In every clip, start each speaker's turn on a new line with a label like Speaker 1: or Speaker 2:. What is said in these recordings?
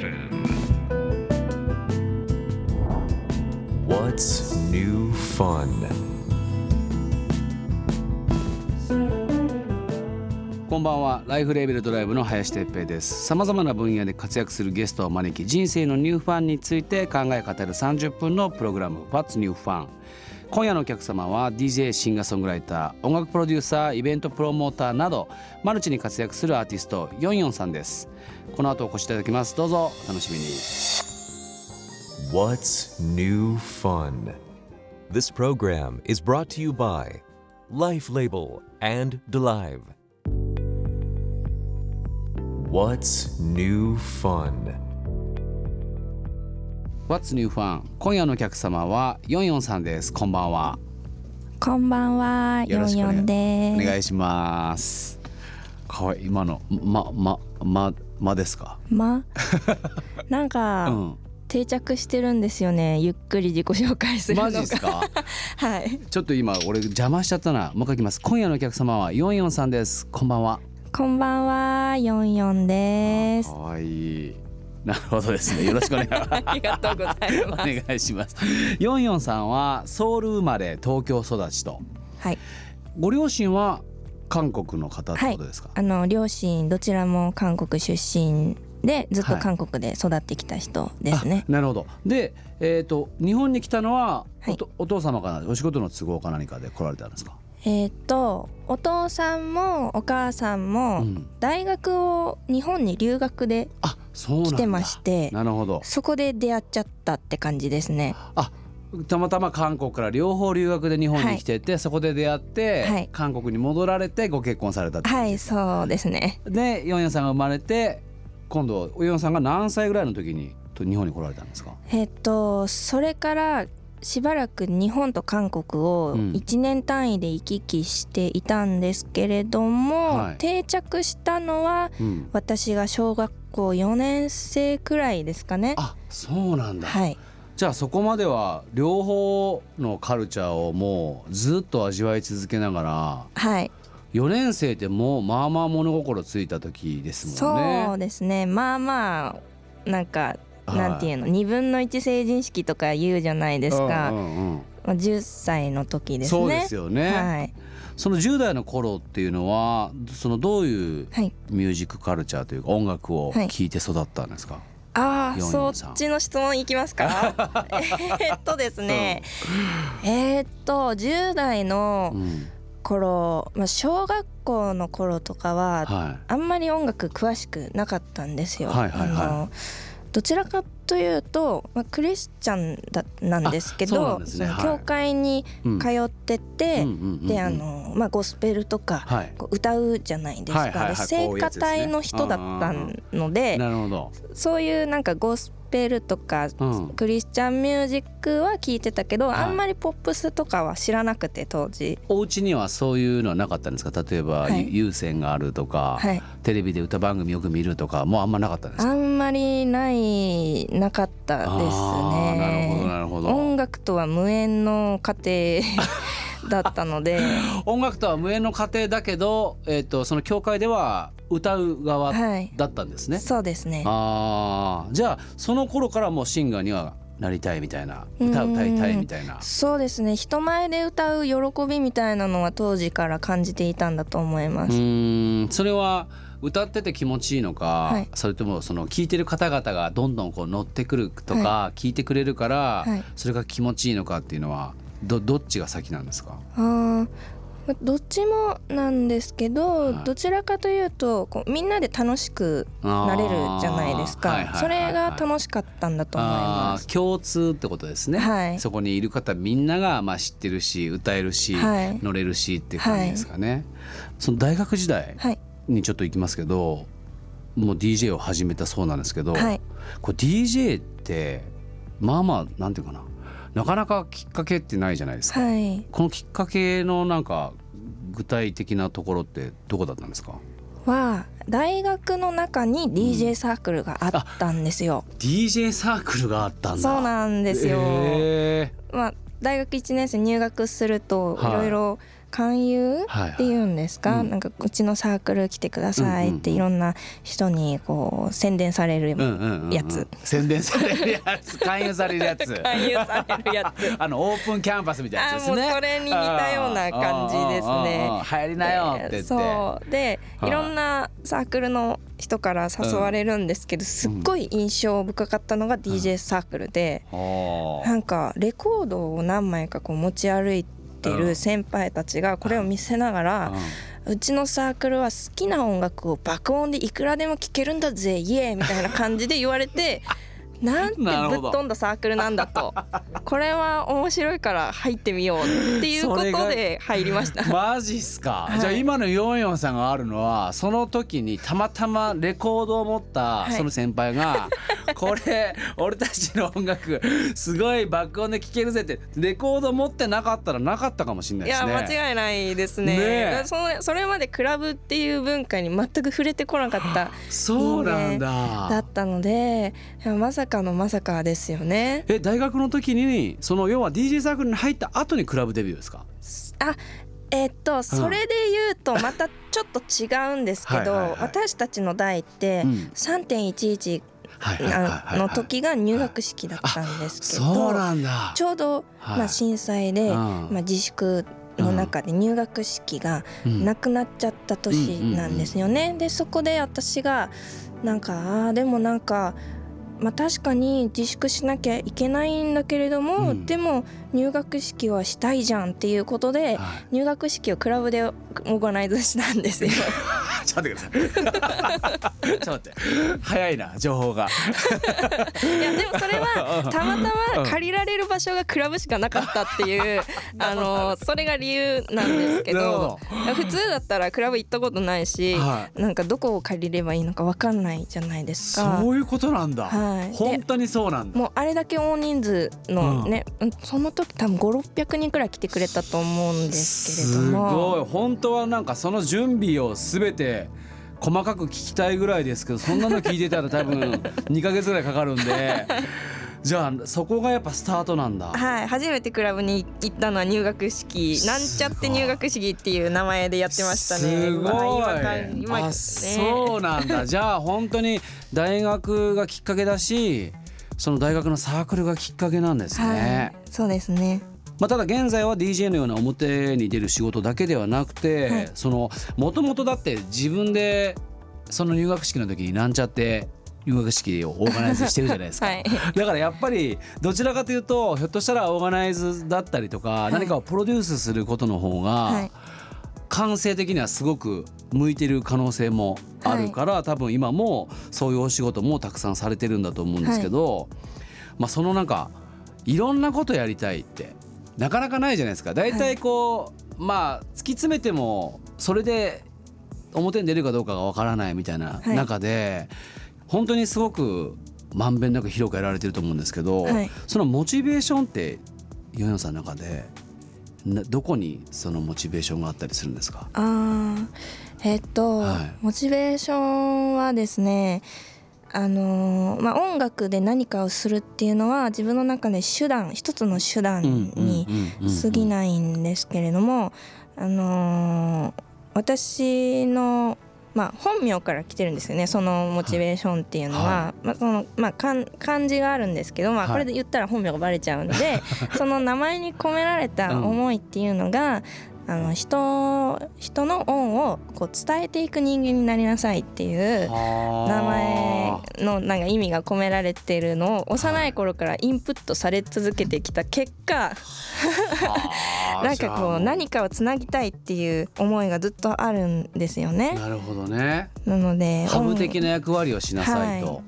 Speaker 1: FM.
Speaker 2: What's new fun?
Speaker 3: こんばんはライフレーベルドライブの林哲平ですさまざまな分野で活躍するゲストを招き人生のニューファンについて考え語る30分のプログラム What's New Fun? 今夜のお客様は DJ シンガーソングライター音楽プロデューサーイベントプロモーターなどマルチに活躍するアーティストヨンヨンさんですこの後お越しいただきますどうぞお楽しみに
Speaker 2: What's new fun? This program is brought to you by Life Label and Delive. What's new fun?
Speaker 3: What's New Fun 今夜のお客様はヨンヨンさんです。こんばんは。
Speaker 4: こんばんは、ヨンヨンです。
Speaker 3: お願いします。かわいい。今のままままですか？
Speaker 4: ま、なんか、
Speaker 3: うん。
Speaker 4: 定着してるんですよね。ゆっくり自己紹介する。
Speaker 3: マジですか？
Speaker 4: はい。
Speaker 3: ちょっと今俺邪魔しちゃったな。もう一回いきます。今夜のお客様はヨンヨンさんです。こんばんは。
Speaker 4: こんばんは、ヨンヨンです。
Speaker 3: か。わいいなるほどですね。よろしくお願い。
Speaker 4: ありがとうござい
Speaker 3: お
Speaker 4: ます。
Speaker 3: 願いします。ヨンヨンさんはソウル生まれ東京育ちと。
Speaker 4: はい。
Speaker 3: ご両親は韓国の方ってことですか、
Speaker 4: あの両親どちらも韓国出身でずっと
Speaker 3: はい。
Speaker 4: 韓国で育ってきた人ですね。
Speaker 3: あなるほど。でえっ、と日本に来たのはお,、
Speaker 4: はい。
Speaker 3: とお父様かなお仕事の都合か何かで来られたんですか、
Speaker 4: えっ、とお父さんもお母さんも
Speaker 3: うん。
Speaker 4: 大学を日本に留学で
Speaker 3: うなんだ
Speaker 4: 来てまして。
Speaker 3: なるほど。
Speaker 4: そこで出会っちゃったって感じですね。
Speaker 3: あたまたま韓国から両方留学で日本に来てて、そこで出会って、
Speaker 4: はい。
Speaker 3: 韓国に戻られてご結婚されたって感
Speaker 4: はい、そうですね。
Speaker 3: でヨンヨンさんが生まれて今度ヨンさんが何歳ぐらいの時にと日本に来られたんですか？
Speaker 4: えっとそれからしばらく日本と韓国を
Speaker 3: うん。
Speaker 4: 1年単位で行き来していたんですけれども、
Speaker 3: はい。
Speaker 4: 定着したのは
Speaker 3: うん。
Speaker 4: 私が小学校4年生くらいですかね。
Speaker 3: あそうなんだ、
Speaker 4: はい、
Speaker 3: じゃあそこまでは両方のカルチャーをもうずっと味わい続けながら
Speaker 4: はい、
Speaker 3: 4年生ってもうまあまあ物心ついた時ですもんね。
Speaker 4: そうですね。まあまあなんか
Speaker 3: はい。
Speaker 4: なんていうの2分の1成人式とか言うじゃないですか、
Speaker 3: うんうんうん。
Speaker 4: まあ10歳の時ですね。
Speaker 3: そうですよね、
Speaker 4: はい、
Speaker 3: その10代の頃っていうのはそのどういう
Speaker 4: はい。
Speaker 3: ミュージックカルチャーというか音楽を
Speaker 4: はい。
Speaker 3: 聴いて育ったんですか、
Speaker 4: ああそっちの質問いきますか？えーっとですね、えーっと10代の
Speaker 3: うん。
Speaker 4: 頃、まあ、小学校の頃とかは
Speaker 3: は
Speaker 4: あんまり音楽詳しくなかったんですよ。
Speaker 3: はいはいはい。
Speaker 4: あのどちらかというと、まあ、クリスチャンだなんですけど
Speaker 3: ねはい
Speaker 4: その教会に
Speaker 3: うん。
Speaker 4: 通ってて、であの、まあ、ゴスペルとか、歌うじゃないですか、聖歌隊の人だったので、
Speaker 3: なるほど、
Speaker 4: そういうなんかゴスペルとか、
Speaker 3: うん。
Speaker 4: クリスチャンミュージックは聞いてたけど、
Speaker 3: はい。
Speaker 4: あんまりポップスとかは知らなくて当時。
Speaker 3: お家にはそういうのはなかったんですか？例えば、
Speaker 4: はい。
Speaker 3: 有線があるとか、
Speaker 4: はい。
Speaker 3: テレビで歌番組よく見るとかもうあんまなかったんですか？
Speaker 4: あんまりないなかったです
Speaker 3: あーなるほど
Speaker 4: ね
Speaker 3: なるほど。
Speaker 4: 音楽とは無縁の家庭 だったので。
Speaker 3: 音楽とは無縁の家庭だけど、えー、とその教会では歌う側
Speaker 4: はい。
Speaker 3: だったんですね。
Speaker 4: そうですね。
Speaker 3: あー。じゃあその頃からもうシンガーにはなりたいみたいな歌歌いたいみたいな。
Speaker 4: そうですね。人前で歌う喜びみたいなのは当時から感じていたんだと思いま
Speaker 3: う
Speaker 4: す、
Speaker 3: ーん。それは歌ってて気持ちいいのか、
Speaker 4: はい。
Speaker 3: それともその聴いてる方々がどんどんこう乗ってくるとか、
Speaker 4: は
Speaker 3: 聴いてくれるから、
Speaker 4: はい。
Speaker 3: それが気持ちいいのかっていうのはどどっちが先なんですか？
Speaker 4: あどっちもなんですけど、
Speaker 3: はい。
Speaker 4: どちらかというとこうみんなで楽しくなれるじゃないですか、
Speaker 3: はいはいはいはい。
Speaker 4: それが楽しかったんだと思います。
Speaker 3: 共通ってことですね、
Speaker 4: はい。
Speaker 3: そこにいる方みんながまあ知ってるし歌えるし、
Speaker 4: はい。
Speaker 3: 乗れるしっていう感じですかね、その大学時代
Speaker 4: はい
Speaker 3: にちょっと行きますけどもう DJ を始めたそうなんですけど、
Speaker 4: はい。
Speaker 3: これ DJ ってまあまあなんていうかななかなかきっかけってないじゃないですか、
Speaker 4: はい。
Speaker 3: このきっかけのなんか具体的なところってどこだったんですか？
Speaker 4: は大学の中に DJ サークルがあったんですよ、
Speaker 3: DJ サークルがあったんだ。
Speaker 4: そうなんですよ、
Speaker 3: へ
Speaker 4: まあ大学1年生入学するとい。
Speaker 3: はい
Speaker 4: ろいろ勧誘
Speaker 3: はい
Speaker 4: っていうんですか、
Speaker 3: うん。
Speaker 4: なんかうちのサークル来てくださいって
Speaker 3: うんうん
Speaker 4: いろんな人にこう宣伝される、
Speaker 3: うんうんうんうん。
Speaker 4: や つ
Speaker 3: 宣伝されるやつ。勧誘されるやつ。
Speaker 4: 勧誘されるやつ。
Speaker 3: あのオープンキャンパスみたいなやつですね。
Speaker 4: あもうそれに似たような感じですね。
Speaker 3: 流行りなよって言って。
Speaker 4: そう。で
Speaker 3: はい。
Speaker 4: いろんなサークルの人から誘われるんですけど、すっごい印象深かったのが DJ サークルで、
Speaker 3: おー。
Speaker 4: なんかレコードを何枚かこう持ち歩いてる先輩たちがこれを見せながら、うちのサークルは好きな音楽を爆音でいくらでも聴けるんだぜイエーイみたいな感じで言われて なんてぶっ飛んだサークルなんだと。これは面白いから入ってみようっていうことで入りました。
Speaker 3: マジっすか、
Speaker 4: はい。
Speaker 3: じゃあ今のヨンヨンさんがあるのはその時にたまたまレコードを持った
Speaker 4: い。
Speaker 3: その先輩が、これ俺たちの音楽すごい爆音で聴けるぜってレコード持ってなかったらなかったかもしれない
Speaker 4: い
Speaker 3: ですね。
Speaker 4: や間違いないですね
Speaker 3: ねえ
Speaker 4: それそれまでクラブっていう文化に全く触れてこなかった
Speaker 3: そうなん
Speaker 4: だ
Speaker 3: だ。
Speaker 4: ったのでまさかのまさかですよね
Speaker 3: え大学の時にその要は DJ サークルに入った後にクラブデビューですか？
Speaker 4: あえっとそれで言うとまたちょっと違うんですけど私たちの代って
Speaker 3: うん
Speaker 4: 3.11の時が入学式だったんですけど。ちょうど
Speaker 3: はい。
Speaker 4: まあ震災で
Speaker 3: うん。
Speaker 4: まあ自粛の中で入学式が
Speaker 3: うん。
Speaker 4: なくなっちゃった年なんですよね。でそこで私がなんかあーでもなんか、まあ、確かに自粛しなきゃいけないんだけれども、
Speaker 3: うん。
Speaker 4: でも入学式はしたいじゃんっていうことで
Speaker 3: はい。
Speaker 4: 入学式をクラブでオーガナイズしたんですよ。
Speaker 3: ちょっと待ってください。ちょっと待って。早いな情報が。
Speaker 4: いやでもそれはたまたま借りられる場所がクラブしかなかったっていう あのそれが理由なんですけど普通だったらクラブ行ったことないし、
Speaker 3: は
Speaker 4: なんかどこを借りればいいのか分かんないじゃないですか。
Speaker 3: そういうことなんだ。
Speaker 4: はい
Speaker 3: 本当にそうなんだ。
Speaker 4: もうあれだけ大人数のね、うんその時多分5600人くらい来てくれたと思うんですけれど
Speaker 3: す
Speaker 4: も
Speaker 3: ごい本当はなんかその準備をすべて細かく聞きたいぐらいですけどそんなの聞いてたら多分2ヶ月ぐらいかかるんで じゃあそこがやっぱスタートなんだ。
Speaker 4: はい初めてクラブに行ったのは入学式なんちゃって入学式っていう名前でやってましたね
Speaker 3: すごい。
Speaker 4: 今か今
Speaker 3: あ
Speaker 4: ね
Speaker 3: そうなんだ。じゃあ本当に大学がきっかけだし、その大学のサークルがきっかけなんですね。
Speaker 4: はいそうですね
Speaker 3: まあ、ただ現在は DJ のような表に出る仕事だけではなくて、
Speaker 4: はい。
Speaker 3: そのもともとだって自分でその入学式の時になんちゃって入学式をオーガナイズしてるじゃないですか、
Speaker 4: はい。
Speaker 3: だからやっぱりどちらかというとひょっとしたらオーガナイズだったりとか、
Speaker 4: い
Speaker 3: 何かをプロデュースすることの方が
Speaker 4: はい。
Speaker 3: 感性的にはすごく向いてる可能性もあるから、多分今もそういうお仕事もたくさんされてるんだと思うんですけど、まあそのなんかいろんなことやりたいってなかなかないじゃないですか。大体こう、まあ突き詰めてもそれで表に出るかどうかがわからないみたいな
Speaker 4: はい。
Speaker 3: 中で、本当にすごくまんべんなく広くやられてると思うんですけど、
Speaker 4: はい。
Speaker 3: そのモチベーションってヨンヨンさんの中でなどこにそのモチベーションがあったりするんですか？
Speaker 4: あーえっと、
Speaker 3: はい。
Speaker 4: モチベーションはですねあのーまあ、音楽で何かをするっていうのは自分の中で手段一つの手段に過ぎないんですけれども、あのー私の、まあ、本名から来てるんですよねそのモチベーションっていうのは、
Speaker 3: は
Speaker 4: まあそのまあ、漢漢字があるんですけど、まあ、
Speaker 3: はい。
Speaker 4: これで言ったら本名がバレちゃうので、その名前に込められた思いっていうのが、あの人人の恩をこう伝えていく人間になりなさいっていう名前のなんか意味が込められてるのを幼い頃からインプットされ続けてきた結果 なんかこう何かをつなぎたいっていう思いがずっとあるんですよね。
Speaker 3: なるほどね。
Speaker 4: なので
Speaker 3: ハブ的な役割をしなさいと、
Speaker 4: は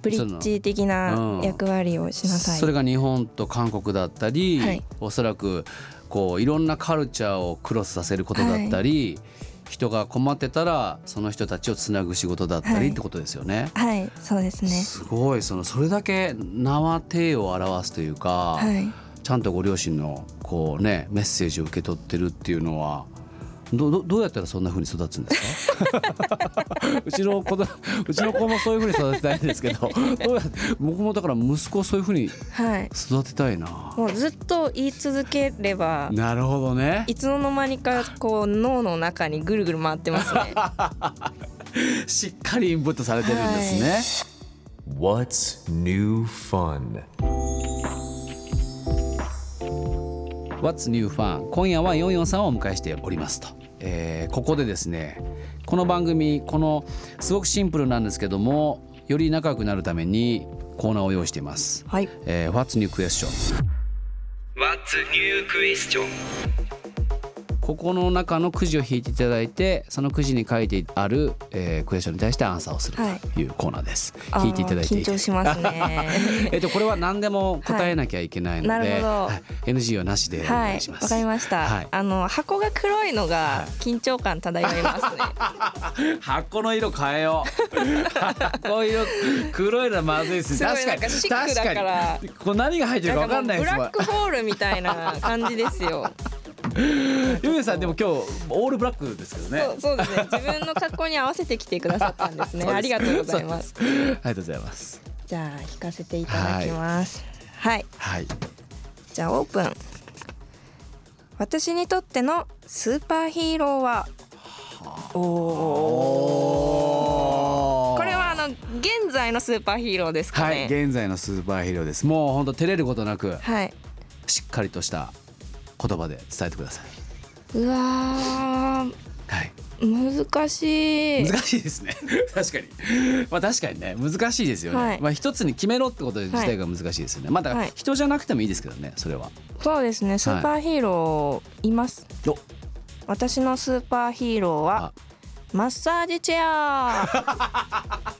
Speaker 4: ブリッジ的な役割をしなさい。
Speaker 3: それが日本と韓国だったり、
Speaker 4: はい。
Speaker 3: おそらくこういろんなカルチャーをクロスさせることだったり、人が困ってたらその人たちをつなぐ仕事だった
Speaker 4: はい
Speaker 3: りってことですよね。
Speaker 4: はいそうですね。
Speaker 3: すごいそのそれだけ名は体を表すというか、
Speaker 4: はい
Speaker 3: ちゃんとご両親のこうねメッセージを受け取ってるっていうのはどどどうやったらそんな風に育つんですか？うちの子だうちの子もそういう風に育てたいんですけど どうやって僕もだから息子をそういう風に
Speaker 4: はい。
Speaker 3: 育てたいな。
Speaker 4: もうずっと言い続ければ
Speaker 3: なるほどね。
Speaker 4: いつの間にかこう脳の中にぐるぐる回ってますね。
Speaker 3: しっかりインプットされてるんですね、
Speaker 2: What's new fun?
Speaker 3: What's New Fun? 今夜はヨンヨンさんをお迎えしておりますと、えーここでですねこの番組このすごくシンプルなんですけどもより仲良くなるためにコーナーを用意しています、
Speaker 4: はい。
Speaker 3: えー What's New Question?
Speaker 1: What's new question?
Speaker 3: ここの中のくじを引いていただいてそのくじに書いてある、えークエスチョンに対してアンサーをするとい。うコーナーです、
Speaker 4: あー
Speaker 3: 引いていただいていい
Speaker 4: 緊張しますね。
Speaker 3: えっとこれは何でも答えなきゃいけないので、
Speaker 4: はい。
Speaker 3: はい。NG はなしでお願
Speaker 4: はい
Speaker 3: いします。
Speaker 4: わかりました、
Speaker 3: はい。
Speaker 4: あの箱が黒いのが緊張感漂いますね、
Speaker 3: 箱の色変えよう。箱色黒いのはまずいですね。確かに。
Speaker 4: シックだから。
Speaker 3: 確かに。これ何が入ってるかわかんないです
Speaker 4: ブラッ。クホールみたいな感じですよ
Speaker 3: ゆめさんでも今日オールブラックですけどね。
Speaker 4: そうそうですね。自分の格好に合わせてきてくださったんですね。ありがとうございます。
Speaker 3: ありがとうございます。
Speaker 4: じゃあ引かせていただきます。はい、
Speaker 3: はい。
Speaker 4: じゃあオープン。私にとってのスーパーヒーローはおお
Speaker 3: お
Speaker 4: これはあの現在のスーパーヒーローですか
Speaker 3: はい
Speaker 4: ね
Speaker 3: 現在のスーパーヒーローです。もう本当照れることなく
Speaker 4: はい、
Speaker 3: しっかりとした言葉で伝えてください。
Speaker 4: うわー。
Speaker 3: はい。
Speaker 4: 難しい。
Speaker 3: 難しいですね。確かに。まあ確かにね。難しいですよね、
Speaker 4: はい。
Speaker 3: まあ一つに決めろってこと自体が難しいですよね、まあだ人じゃなくてもいいですけどねそれは。
Speaker 4: そうですね。スーパーヒーローいます、
Speaker 3: お
Speaker 4: 私のスーパーヒーローは
Speaker 3: あ。
Speaker 4: マッサージチェア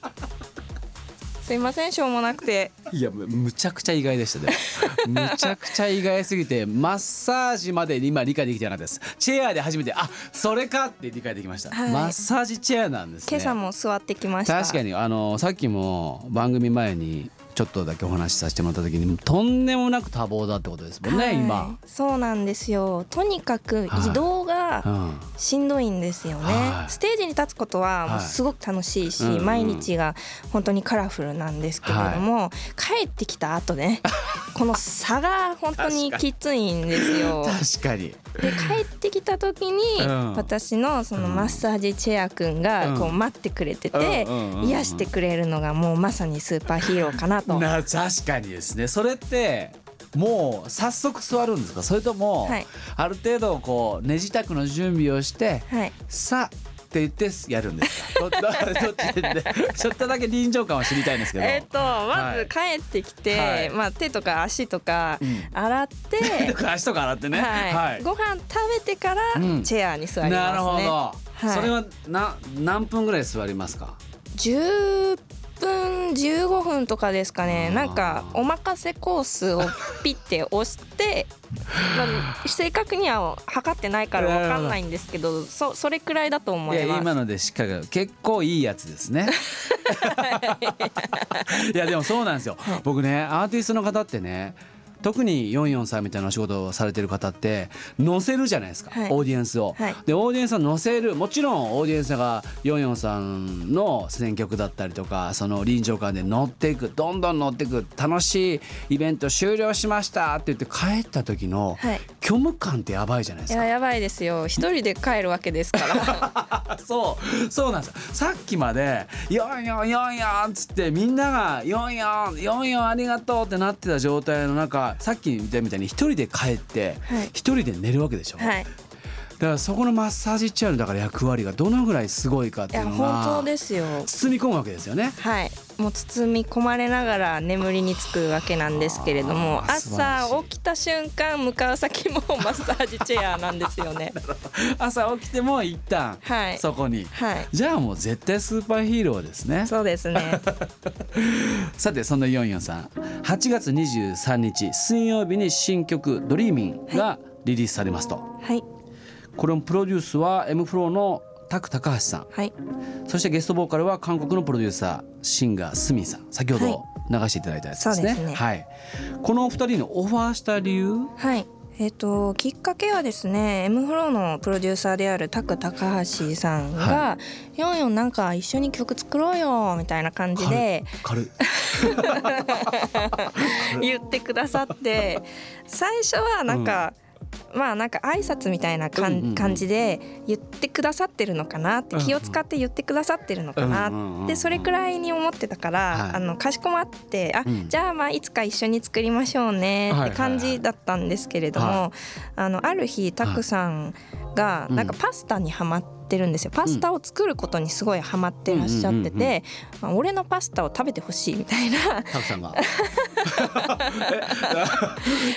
Speaker 4: すいませんしょうもなくて。
Speaker 3: いやむむちゃくちゃ意外でしたね。むちゃくちゃ意外すぎてマッサージまで今理解できてなかったです。チェアで初めてあそれかって理解できました、
Speaker 4: はい。
Speaker 3: マッサージチェアなんですね。
Speaker 4: 今朝も座ってきました。
Speaker 3: 確かにあのさっきも番組前にちょっとだけお話しさせてもらった時にとんでもなく多忙だってことですもんね、
Speaker 4: はい
Speaker 3: 今、
Speaker 4: そうなんですよ。とにかく移動が
Speaker 3: うん、
Speaker 4: しんどいんですよね、
Speaker 3: はい。
Speaker 4: ステージに立つことはもう
Speaker 3: はい
Speaker 4: すごく楽しいし、
Speaker 3: うんうん。
Speaker 4: 毎日が本当にカラフルなんですけれども、帰ってきた後ね この差が本当にきついんですよ。
Speaker 3: 確かに。
Speaker 4: で帰ってきた時に、
Speaker 3: うん。
Speaker 4: 私のそのマッサージチェアくんがこう待ってくれてて、
Speaker 3: うん。
Speaker 4: 癒してくれるのがもうまさにスーパーヒーローかなと。
Speaker 3: な確かにですね。それってもう早速座るんですか？それとも、
Speaker 4: はい。
Speaker 3: ある程度こう寝支度の準備をして、
Speaker 4: はい。
Speaker 3: さあって言ってやるんですか？どど どっちでちょっとだけ臨場感を知りたいんですけど、
Speaker 4: えっとま
Speaker 3: はい。
Speaker 4: ず帰ってきて、
Speaker 3: はい。
Speaker 4: まあ、手とか足とか
Speaker 3: うん。
Speaker 4: 洗って、
Speaker 3: とか足とか洗ってね。
Speaker 4: はい。ご飯食べてから
Speaker 3: うん。
Speaker 4: チェアに座りますね。
Speaker 3: なるほど、
Speaker 4: はい。
Speaker 3: それはな何分ぐらい座りますか
Speaker 4: ？10分15分とかですかね。なんかお任せコースをピッて押して、まあ、正確には測ってないから分かんないんですけどそそれくらいだと思
Speaker 3: い
Speaker 4: ます。
Speaker 3: 今のでしっかり結構いいやつですね。いやでもそうなんですよ。僕ねアーティストの方ってね特に44さんみたいなお仕事をされてる方って乗せるじゃないですか、
Speaker 4: はい。
Speaker 3: オーディエンスを。
Speaker 4: はい。
Speaker 3: でオーディエンスを乗せる。もちろんオーディエンスが44さんの選曲だったりとかその臨場感で乗っていく。どんどん乗っていく。楽しいイベント終了しました。って言って帰った時の
Speaker 4: はい。
Speaker 3: 虚無感ってやばいじゃないですか。
Speaker 4: いややばいですよ。一人で帰るわけですから。
Speaker 3: そう。そうなんですよ。さっきまで「ヨンヨンヨンヨン」っつってみんなが「ヨンヨンヨンヨンありがとう」ってなってた状態の中さっき言ったみたいに一人で帰って
Speaker 4: はい。
Speaker 3: 一人で寝るわけでしょ、
Speaker 4: はい。
Speaker 3: だからそこのマッサージチェアのだから役割がどのぐらいすごいかっていうのが
Speaker 4: 本当ですよ。
Speaker 3: 包み込むわけですよね。
Speaker 4: はいもう包み込まれながら眠りにつくわけなんですけれども朝起きた瞬間向かう先もマッサージチェアなんですよね。
Speaker 3: 朝起きても一旦
Speaker 4: はい。
Speaker 3: そこに、
Speaker 4: はい。
Speaker 3: じゃあもう絶対スーパーヒーローですね。
Speaker 4: そうですね。
Speaker 3: さてそんなヨンヨンさん。8月23日水曜日に新曲「ドリーミンがリリースされますと。
Speaker 4: はい。
Speaker 3: これもプロデュースは M フローのタク高橋さん。
Speaker 4: はい。
Speaker 3: そしてゲストボーカルは韓国のプロデューサーシンガースミンさん。先ほど流していただいたやつですね,、
Speaker 4: そうですね。
Speaker 3: はい、このお二人のオファーした理由？
Speaker 4: はい。えっときっかけはですね M フローのプロデューサーであるタク高橋さんが
Speaker 3: は「
Speaker 4: ヨンヨンなんか一緒に曲作ろうよ」みたいな感じで 言ってくださって最初はなんか、まあなんか挨拶みたいな感じで言ってくださってるのかなって気を使って言ってくださってるのかなってそれくらいに思ってたから、
Speaker 3: はい。
Speaker 4: あのかしこまってあ、
Speaker 3: うん。
Speaker 4: じゃあまあいつか一緒に作りましょうねって感じだったんですけれども、
Speaker 3: は
Speaker 4: あのある日タクさんが
Speaker 3: うん。
Speaker 4: なんかパスタにハマってるんですよ。パスタを作ることにすごいハマってらっしゃってて、まあ俺のパスタを食べてほしいみたいな。
Speaker 3: タクさんが。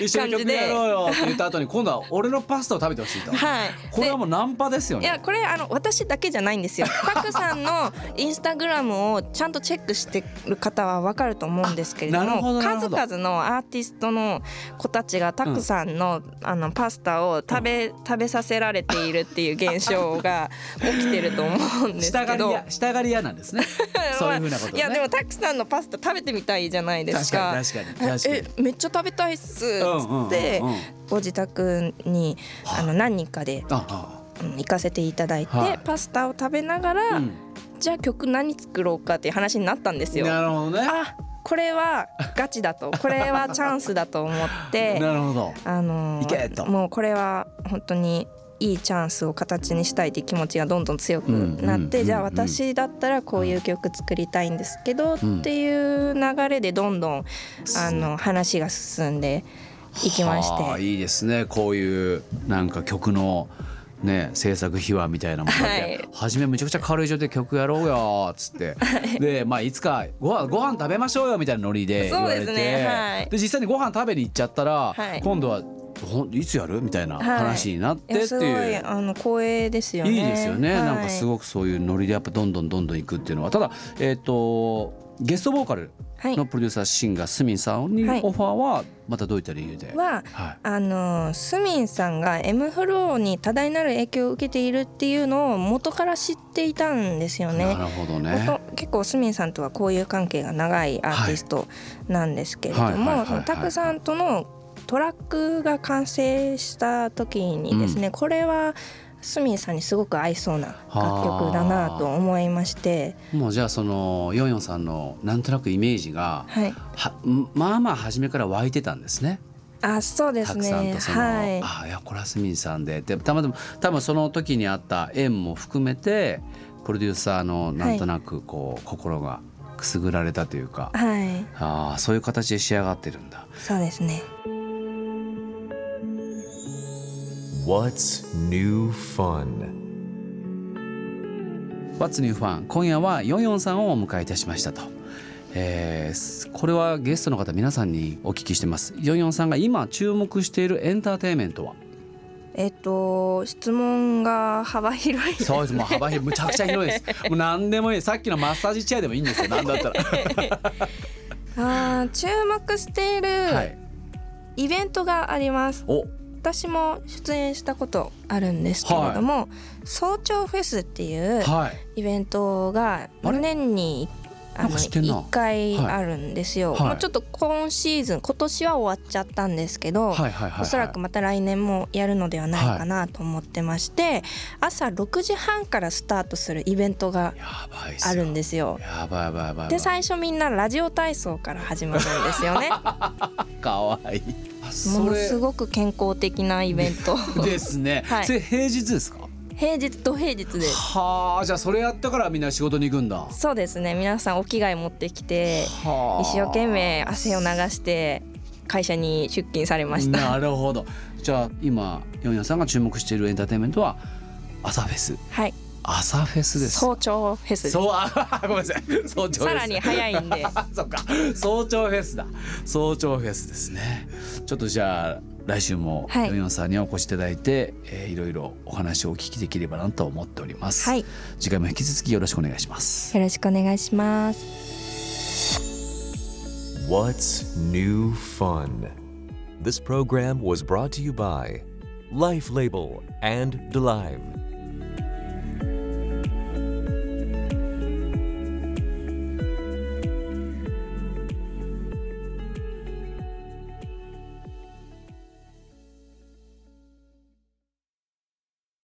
Speaker 3: え一緒に曲やろうよって言った後に今度は俺のパスタを食べてほしいと。
Speaker 4: はい。
Speaker 3: これはもうナンパですよね。
Speaker 4: いやこれあの私だけじゃないんですよ。タクさんのインスタグラムをちゃんとチェックしてる方はわかると思うんですけれども数々のアーティストの子たちがタクさんの,、あのパスタを食べ食べさせられているっていう現象が起きてると思うんですけど。
Speaker 3: 屋下がり屋なんですね。そういうふうなことね。
Speaker 4: いやでもタクさんのパスタ食べてみたいじゃないですか。
Speaker 3: 確かに確かに確かに。
Speaker 4: えめっちゃ食べたいっすっ
Speaker 3: うんうん
Speaker 4: つって
Speaker 3: うん。うん
Speaker 4: ご自宅にあの何人かで行かせていただいて、
Speaker 3: はい
Speaker 4: パスタを食べながら、
Speaker 3: うん。
Speaker 4: じゃあ曲何作ろうかっていう話になったんですよ。
Speaker 3: なるほどね。
Speaker 4: あこれはガチだと これはチャンスだと思って
Speaker 3: なるほど。
Speaker 4: あの
Speaker 3: いけと。
Speaker 4: もうこれは本当にいいチャンスを形にしたいっていう気持ちがどんどん強くなって、じゃあ私だったらこういう曲作りたいんですけど、っていう流れでどんどんあの話が進んでいきまして。
Speaker 3: はあいいですねこういうなんか曲のね制作秘話みたいなもので、
Speaker 4: はい
Speaker 3: 初めむちゃくちゃ軽い状態で曲やろうよっつって、でまあいつかご飯ご飯食べましょうよみたいなノリで言われて
Speaker 4: そうですねはい
Speaker 3: で実際にご飯食べに行っちゃったら、
Speaker 4: はい
Speaker 3: 今度はいつやる？みたいな話になってって
Speaker 4: いやすご
Speaker 3: いう。
Speaker 4: いあの光栄ですよね。
Speaker 3: いいですよね、
Speaker 4: はい。
Speaker 3: なんかすごくそういうノリでやっぱどんどんどんどんいくっていうのは。ただえっ、とゲストボーカル
Speaker 4: はい。
Speaker 3: のプロデューサーシンガースミンさんに
Speaker 4: はい。
Speaker 3: オファーはまたどういった理由で、
Speaker 4: は
Speaker 3: はい。
Speaker 4: あのスミンさんが M フローに多大なる影響を受けているっていうのを元から知っていたんですよね。
Speaker 3: なるほどね。
Speaker 4: 元結構スミンさんとはこういう関係が長いアーティストなんですけれど
Speaker 3: はい。はい。はい。はい。はい。
Speaker 4: もそのタクさんとのトラックが完成した時にですね、これはスミンさんにすごく合いそうな楽曲だなと思いまして、
Speaker 3: もうじゃあそのヨンヨンさんのなんとなくイメージが
Speaker 4: はい、
Speaker 3: はんまあまあ初めから湧いてたんですね。
Speaker 4: あそうです
Speaker 3: たくさん
Speaker 4: ね
Speaker 3: とその、
Speaker 4: はい。
Speaker 3: あいやこれはスミンさんで。でたまたま多分その時にあった縁も含めてプロデューサーのなんとなくこう、心がくすぐられたというか、
Speaker 4: はい。
Speaker 3: ああそういう形で仕上がってるんだ。
Speaker 4: そうですね
Speaker 2: What's new fun?
Speaker 3: What's New Fun? 今夜はヨンヨンさんをお迎えいたしましたと。えーこれはゲストの方皆さんにお聞きしてます。ヨンヨンさんが今注目しているエンターテインメントは？
Speaker 4: えっと質問が幅広い
Speaker 3: そうです。もう幅広い。むちゃくちゃ広いです。もう何でもいい。さっきのマッサージチェアでもいいんですよ。何だったら。
Speaker 4: あー注目している
Speaker 3: はい。
Speaker 4: イベントがあります、
Speaker 3: お
Speaker 4: 私も出演したことあるんですけれども、早朝フェスっていう
Speaker 3: はい。
Speaker 4: イベントが年にあの
Speaker 3: なんか知ってんな。
Speaker 4: 1回あるんですよ、
Speaker 3: はい。はい。
Speaker 4: もうちょっと今シーズン今年は終わっちゃったんですけど、
Speaker 3: はいはいはいはい。
Speaker 4: おそらくまた来年もやるのではないかなと思ってまして、朝6時半からスタートするイベントがあるんですよ。
Speaker 3: やばいやばいやばい。
Speaker 4: で最初みんなラジオ体操から始まるんですよね。
Speaker 3: かわいい。あ
Speaker 4: も
Speaker 3: そ
Speaker 4: のす
Speaker 3: れ
Speaker 4: ごく健康的なイベント。
Speaker 3: ですね、
Speaker 4: はい。
Speaker 3: それ平日ですか？
Speaker 4: 平日と平日です。
Speaker 3: はあじゃあそれやったからみんな仕事に行くんだ
Speaker 4: そうですね。皆さんお着替え持ってきて
Speaker 3: はあ
Speaker 4: 一生懸命汗を流して会社に出勤されました。
Speaker 3: なるほどじゃあ今ヨンヨンさんが注目しているエンターテインメントは朝フェス
Speaker 4: はい。
Speaker 3: 朝フェスです
Speaker 4: 早朝フェスです。
Speaker 3: そうあ ごめんなさい早朝
Speaker 4: さらに早いんで。
Speaker 3: そっか早朝フェスだ早朝フェスですねちょっとじゃあ来週も
Speaker 4: はい
Speaker 3: ヨンヨンさんにお越しいただいて、えーいろいろお話をお聞きできればなと思っております、
Speaker 4: はい。
Speaker 3: 次回も引き続きよろしくお願いします
Speaker 4: よろしくお願いします。
Speaker 2: What's new fun? This program was brought to you by Life Label and DeLive.